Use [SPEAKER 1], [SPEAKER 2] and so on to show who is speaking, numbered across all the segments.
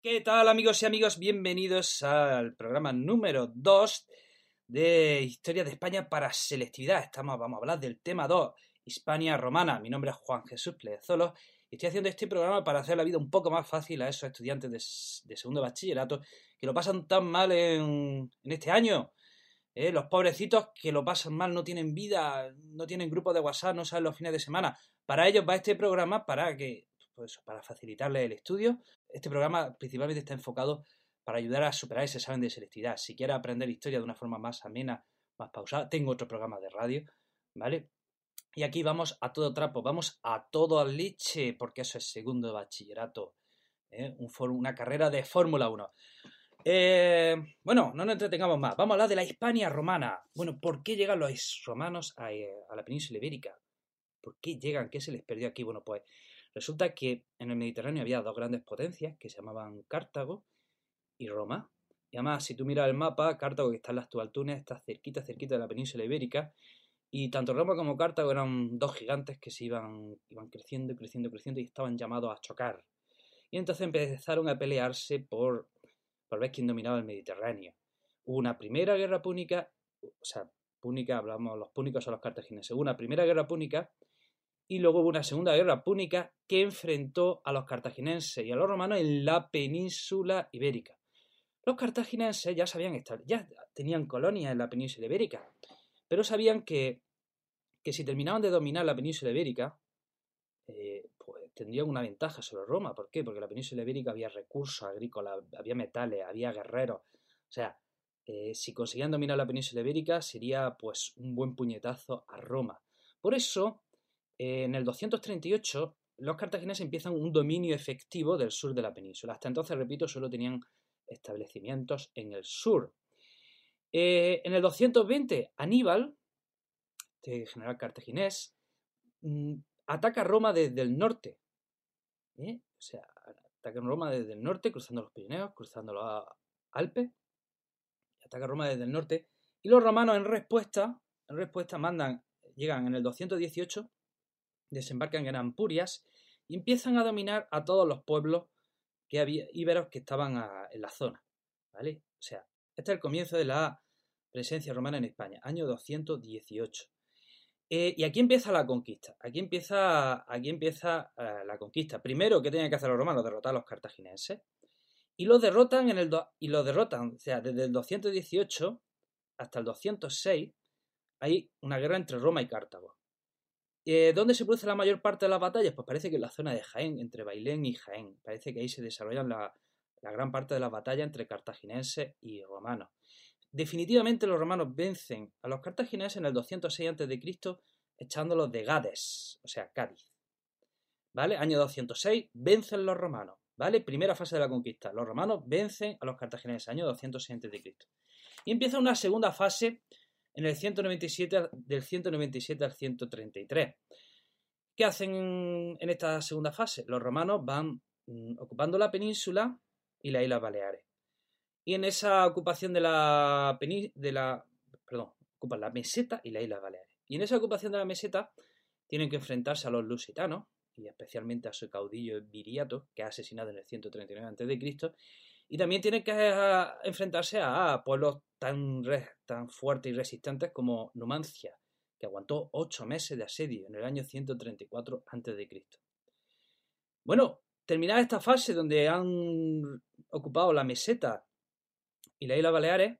[SPEAKER 1] ¿Qué tal amigos y amigos? Bienvenidos al programa número 2 de Historia de España para Selectividad. Estamos, vamos a hablar del tema 2, Hispania Romana. Mi nombre es Juan Jesús Plezolo y estoy haciendo este programa para hacer la vida un poco más fácil a esos estudiantes de, segundo bachillerato que lo pasan tan mal en, este año. ¿eh? Los pobrecitos que lo pasan mal, no tienen vida, no tienen grupo de WhatsApp, no saben los fines de semana. Para ellos va este programa para que pues, para facilitarles el estudio. Este programa principalmente está enfocado para ayudar a superar ese examen de selectividad. Si quieres aprender historia de una forma más amena, más pausada, tengo otro programa de radio, ¿vale? Y aquí vamos a todo trapo, vamos a todo al liche, porque eso es segundo bachillerato, ¿eh? una carrera de Fórmula 1. Eh, bueno, no nos entretengamos más. Vamos a hablar de la Hispania romana. Bueno, ¿por qué llegan los romanos a, a la península ibérica? ¿Por qué llegan? ¿Qué se les perdió aquí? Bueno, pues Resulta que en el Mediterráneo había dos grandes potencias que se llamaban Cartago y Roma. Y además, si tú miras el mapa, Cartago, que está en la actual Túnez, está cerquita, cerquita de la península ibérica. Y tanto Roma como Cartago eran dos gigantes que se iban, iban creciendo, creciendo, creciendo y estaban llamados a chocar. Y entonces empezaron a pelearse por, por ver quién dominaba el Mediterráneo. Hubo una primera guerra púnica, o sea, púnica, hablamos, los púnicos son los cartagineses. Hubo una primera guerra púnica y luego hubo una segunda guerra púnica que enfrentó a los cartagineses y a los romanos en la península ibérica. Los cartagineses ya sabían ya tenían colonias en la península ibérica, pero sabían que, que si terminaban de dominar la península ibérica, eh, pues tendrían una ventaja sobre Roma. ¿Por qué? Porque en la península ibérica había recursos agrícolas, había metales, había guerreros. O sea, eh, si conseguían dominar la península ibérica, sería pues un buen puñetazo a Roma. Por eso, en el 238, los cartagineses empiezan un dominio efectivo del sur de la península. Hasta entonces, repito, solo tenían establecimientos en el sur. Eh, en el 220, Aníbal, este general cartaginés, mm, ataca Roma desde el norte. ¿eh? O sea, ataca Roma desde el norte, cruzando los Pirineos, cruzando los Alpes. Ataca Roma desde el norte. Y los romanos, en respuesta, en respuesta mandan, llegan en el 218 desembarcan en Ampurias y empiezan a dominar a todos los pueblos que había, íberos que estaban en la zona. ¿vale? O sea, este es el comienzo de la presencia romana en España, año 218. Eh, y aquí empieza la conquista. Aquí empieza, aquí empieza eh, la conquista. Primero, ¿qué tenían que hacer los romanos? Derrotar a los cartagineses. Y los derrotan en el y los derrotan, o sea, desde el 218 hasta el 206 hay una guerra entre Roma y Cartago. Eh, ¿Dónde se produce la mayor parte de las batallas? Pues parece que en la zona de Jaén, entre Bailén y Jaén. Parece que ahí se desarrollan la, gran parte de las batallas entre cartagineses y romanos. Definitivamente los romanos vencen a los cartagineses en el 206 a.C. echándolos de Gades, o sea, Cádiz. ¿Vale? Año 206, vencen los romanos. ¿Vale? Primera fase de la conquista. Los romanos vencen a los cartagineses, año 206 a.C. Y empieza una segunda fase en el 197, del 197 al 133. ¿Qué hacen en esta segunda fase? Los romanos van mm, ocupando la península y las Islas Baleares. Y en esa ocupación de la, de la perdón, ocupan la meseta y las Islas Baleares. Y en esa ocupación de la meseta tienen que enfrentarse a los lusitanos, y especialmente a su caudillo Viriato, que ha asesinado en el 139 a.C., y también tienen que eh, enfrentarse a pueblos tan, tan fuertes y resistentes como Numancia, que aguantó ocho meses de asedio en el año 134 a.C. Bueno, terminada esta fase donde han ocupado la meseta y la isla Baleares,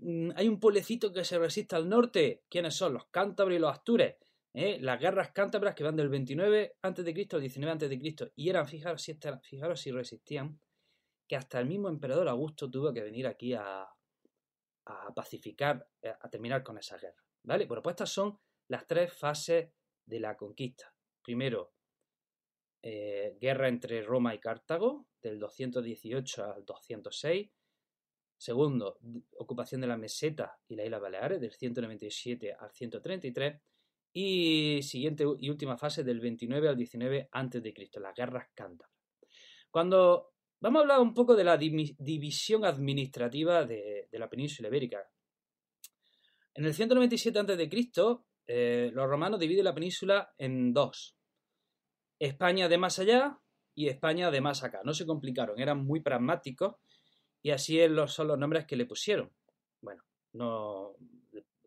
[SPEAKER 1] mm, hay un pueblecito que se resiste al norte. ¿Quiénes son? Los cántabros y los astures. ¿eh? Las guerras cántabras que van del 29 a.C. al 19 a.C. Y eran, fijaros si, fijaros si resistían, que hasta el mismo emperador Augusto tuvo que venir aquí a, pacificar, eh, a terminar con esa guerra. ¿Vale? Bueno, pues estas son las tres fases de la conquista. Primero, eh, guerra entre Roma y Cartago, del 218 al 206. Segundo, ocupación de la meseta y la isla Baleares, del 197 al 133. Y siguiente y última fase, del 29 al 19 a.C., las guerras cántabras. Cuando Vamos a hablar un poco de la división administrativa de, la península ibérica. En el 197 a.C., eh, los romanos dividen la península en dos. España de más allá y España de más acá. No se complicaron, eran muy pragmáticos y así son los nombres que le pusieron. Bueno, no,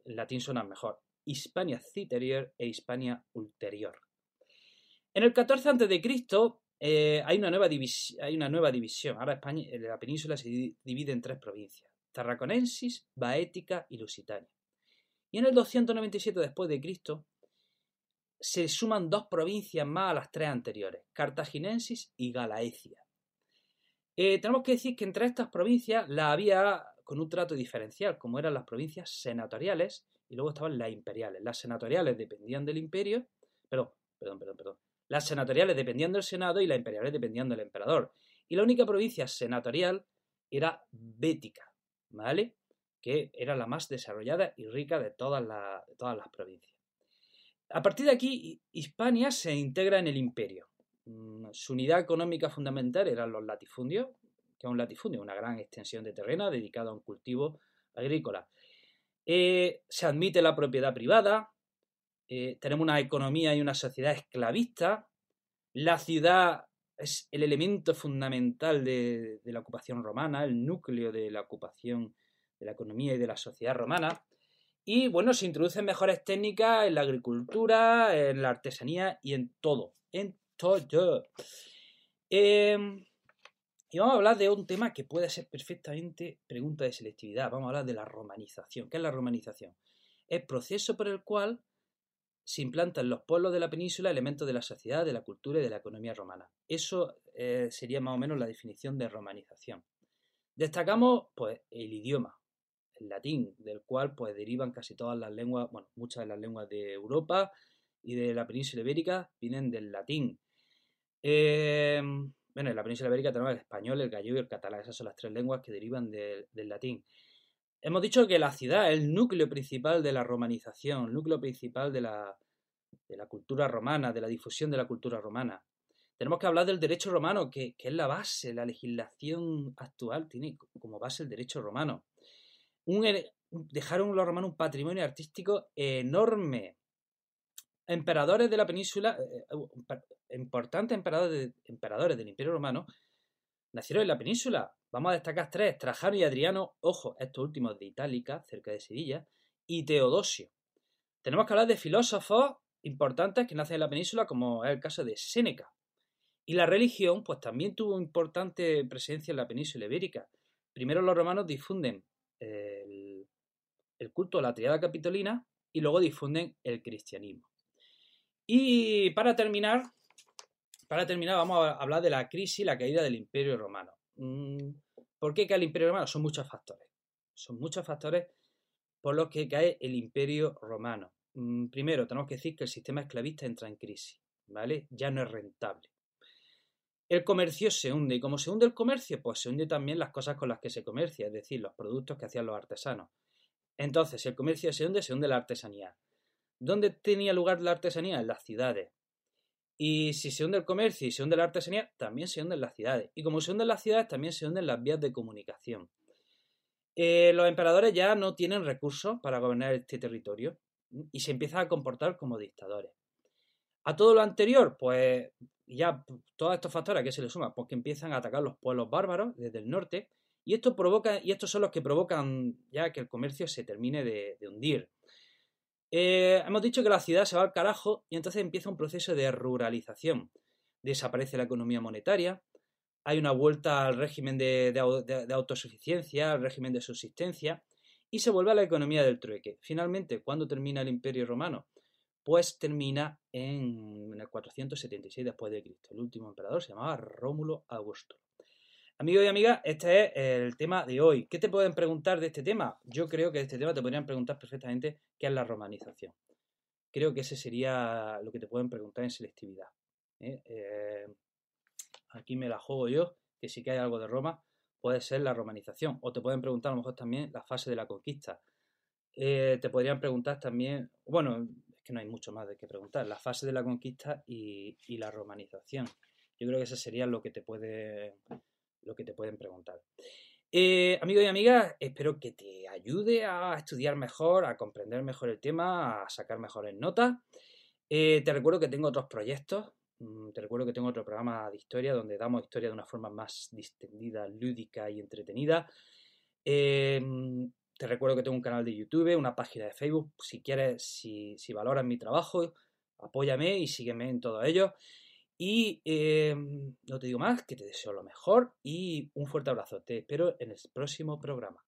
[SPEAKER 1] en latín suenan mejor. Hispania Citerior e Hispania Ulterior. En el 14 a.C. Eh, hay, una nueva hay una nueva división. Ahora España, eh, la península se divide en tres provincias. Tarraconensis, Baética y Lusitania. Y en el 297 después de Cristo se suman dos provincias más a las tres anteriores, Cartaginensis y Galaecia. Eh, tenemos que decir que entre estas provincias la había con un trato diferencial, como eran las provincias senatoriales y luego estaban las imperiales. Las senatoriales dependían del imperio, perdón, perdón, perdón, perdón. Las senatoriales dependían del Senado y las imperiales dependían del emperador. Y la única provincia senatorial era Bética, ¿vale? Que era la más desarrollada y rica de todas, las provincias. A partir de aquí, Hispania se integra en el imperio. Mm, su unidad económica fundamental eran los latifundios, que es un latifundio, una gran extensión de terreno dedicada a un cultivo agrícola. Eh, se admite la propiedad privada, eh, tenemos una economía y una sociedad esclavista, la ciudad es el elemento fundamental de, la ocupación romana, el núcleo de la ocupación de la economía y de la sociedad romana. Y bueno, se introducen mejores técnicas en la agricultura, en la artesanía y en todo. En todo. Em, y vamos a hablar de un tema que puede ser perfectamente pregunta de selectividad. Vamos a hablar de la romanización. ¿Qué es la romanización? Es proceso por el cual se implantan en los pueblos de la península elementos de la sociedad, de la cultura y de la economía romana. Eso eh, sería más o menos la definición de romanización. Destacamos pues, el idioma, el latín, del cual pues derivan casi todas las lenguas, bueno, muchas de las lenguas de Europa y de la península ibérica vienen del latín. Eh, bueno, en la península ibérica tenemos el español, el gallego y el catalán. Esas son las tres lenguas que derivan del latín. Hemos dicho que la ciudad es el núcleo principal de la romanización, el núcleo principal de la, cultura romana, de la difusión de la cultura romana. Tenemos que hablar del derecho romano, que, es la base, la legislación actual tiene como base el derecho romano dejaron los romanos un patrimonio artístico enorme. Emperadores de la península, eh, eh, importantes emperadores, emperadores del Imperio Romano, nacieron en la península. Vamos a destacar tres, Trajano y Adriano, ojo, estos últimos de Itálica, cerca de Sevilla, y Teodosio. Tenemos que hablar de filósofos importantes que nacen en la península, como es el caso de Séneca. Y la religión, pues también tuvo importante presencia en la península ibérica. Primero los romanos difunden el, culto a la triada capitolina y luego difunden el cristianismo. Y para terminar, para terminar vamos a hablar de la crisis y la caída del imperio romano. Mm, ¿Por qué cae el imperio romano? Son muchos factores. Son muchos factores por los que cae el imperio romano. Mm, primero, tenemos que decir que el sistema esclavista entra en crisis, ¿vale? Ya no es rentable el comercio se hunde. Y como se hunde el comercio, pues se hunde también las cosas con las que se comercia, es decir, los productos que hacían los artesanos. Entonces, si el comercio se hunde, se hunde la artesanía. ¿Dónde tenía lugar la artesanía? En las ciudades. Y si se hunde el comercio y se hunde la artesanía, también se hunden las ciudades. Y como se hunden las ciudades, también se hunden las vías de comunicación. Eh, los emperadores ya no tienen recursos para gobernar este territorio y se empiezan a comportar como dictadores. A todo lo anterior, pues ya todos estos factores que se le suman, porque empiezan a atacar los pueblos bárbaros desde el norte, y esto provoca, y estos son los que provocan ya que el comercio se termine de, hundir. Eh, hemos dicho que la ciudad se va al carajo y entonces empieza un proceso de ruralización. Desaparece la economía monetaria, hay una vuelta al régimen de, autosuficiencia, al régimen de subsistencia, y se vuelve a la economía del trueque. Finalmente, ¿cuándo termina el Imperio Romano? pues termina en el 476 después. El último emperador se llamaba Rómulo Augusto. Amigos y amigas, este es el tema de hoy. ¿Qué te pueden preguntar de este tema? Yo creo que de este tema te podrían preguntar perfectamente qué es la romanización. Creo que ese sería lo que te pueden preguntar en selectividad. ¿eh? Eh, aquí me la juego yo, que sí que hay algo de Roma, puede ser la romanización. O te pueden preguntar a lo mejor también la fase de la conquista. Eh, te podrían preguntar también, bueno, que no hay mucho más de qué preguntar. La fase de la conquista y, la romanización. Yo creo que eso sería lo que te, puede, lo que te pueden preguntar. Eh, amigos y amigas, espero que te ayude a estudiar mejor, a comprender mejor el tema, a sacar mejores notas. Eh, te recuerdo que tengo otros proyectos Mm, te recuerdo que tengo otro programa de historia donde damos historia de una forma más distendida, lúdica y entretenida. Em, te recuerdo que tengo un canal de YouTube, una página de Facebook. Si quieres, si, si valoras mi trabajo, apóyame y sígueme en todo ello. Y em, no te digo más, que te deseo lo mejor y un fuerte abrazo. Te espero en el próximo programa.